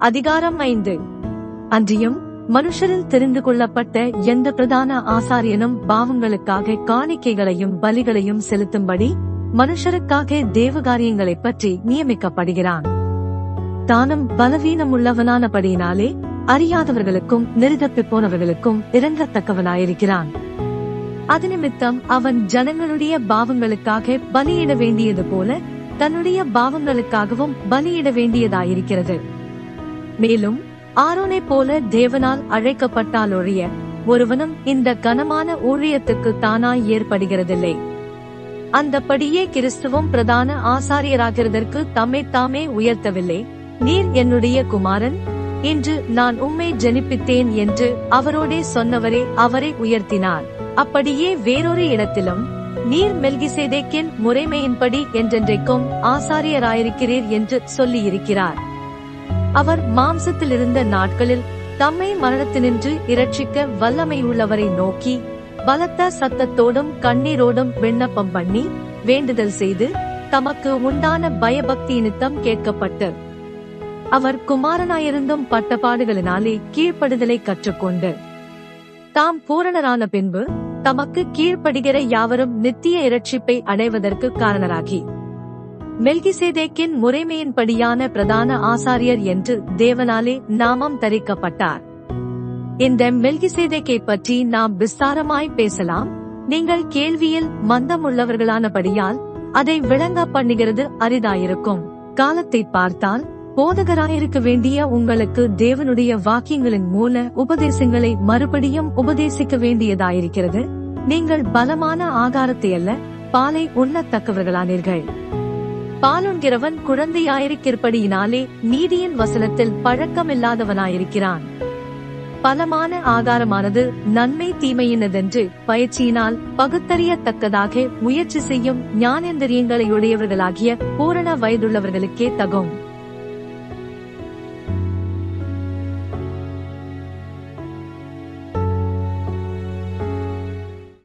அதிகாரம் ஐந்து. அன்றியும் மனுஷரில் தெரிந்து கொள்ளப்பட்ட எந்த பிரதான ஆசாரியனும் பாவங்களுக்காக காணிக்கைகளையும் பலிகளையும் செலுத்தும்படி மனுஷருக்காக தேவகாரியங்களைப் பற்றி நியமிக்கப்படுகிறான். தானும் பலவீனமுள்ளவனானபடியினாலே அறியாதவர்களுக்கும் நெருதப்பி போனவர்களுக்கும் இறங்கத்தக்கவனாயிருக்கிறான் அது நிமித்தம் அவன் ஜனங்களுடைய பாவங்களுக்காக பலியிட வேண்டியது போல தன்னுடைய பாவங்களுக்காகவும் பலியிட வேண்டியதாயிருக்கிறது. மேலும் ஆரோனைப் போல தேவனால் அழைக்கப்பட்டாலொழிய ஒருவனும் இந்த கனமான ஊழியத்துக்கு தானாய் ஏற்படுகிறதில்லை. அந்தபடியே கிறிஸ்துவும் பிரதான ஆசாரியராகிறதற்கு தம்மை தாமே உயர்த்தவில்லை. நீர் என்னுடைய குமாரன் இன்று நான் உம்மை ஜனிப்பித்தேன் என்று அவரோடே சொன்னவரே அவரை உயர்த்தினார். அப்படியே வேறொரு இடத்திலும் நீர் மெல்கிசேதேக்கின் முறைமையின்படி என்றென்றைக்கும் ஆசாரியராயிருக்கிறீர் என்று சொல்லியிருக்கிறார். அவர் மாம்சத்தில் இருந்த நாட்களில் தம்மை மரணத்தினின்று இரட்சிக்க வல்லமையுள்ளவரை நோக்கி பலத்த சத்தத்தோடும் கண்ணீரோடும் விண்ணப்பம் பண்ணி வேண்டுதல் செய்து தமக்கு உண்டான பயபக்தி நித்தம் கேட்கப்பட்டு அவர் குமாரனாயிருந்தும் பட்டப்பாடுகளினாலே கீழ்ப்படுதலை கற்றுக்கொண்டு தாம் பூரணரான பின்பு தமக்கு கீழ்ப்படுகிற யாவரும் நித்திய இரட்சிப்பை அடைவதற்கு காரணராகி. மெல்கிசேதேக்கின் முறைமையின்படியான பிரதான ஆசாரியர் என்று தேவனாலே நாமம் தரிக்கப்பட்டார். இந்த மெல்கிசேதேக்கை பற்றி நாம் விஸ்தாரமாய் பேசலாம். நீங்கள் கேள்வியில் மந்தமுள்ளவர்களானபடியால் அதை விளங்க பண்ணுகிறது அரிதாயிருக்கும். காலத்தை பார்த்தால் போதகராயிருக்க வேண்டிய உங்களுக்கு தேவனுடைய வாக்கியங்களின் மூல உபதேசங்களை மறுபடியும் உபதேசிக்க வேண்டியதாயிருக்கிறது. நீங்கள் பலமான ஆகாரத்தை அல்ல பாலை உண்ணத்தக்கவர்களானீர்கள். பாலுண்கிறவன் குழந்தையாயிருக்கிறபடியினாலே நீதியின் வசனத்தில் பழக்கமில்லாதவனாயிருக்கிறான். பலமான ஆகாரமானது நன்மை தீமையினதென்று பயிற்சியினால் பகுத்தறியத்தக்கதாக முயற்சி செய்யும் ஞானேந்திரியங்களையுடையவர்களாகிய பூரண வயதுள்ளவர்களுக்கே தகும்.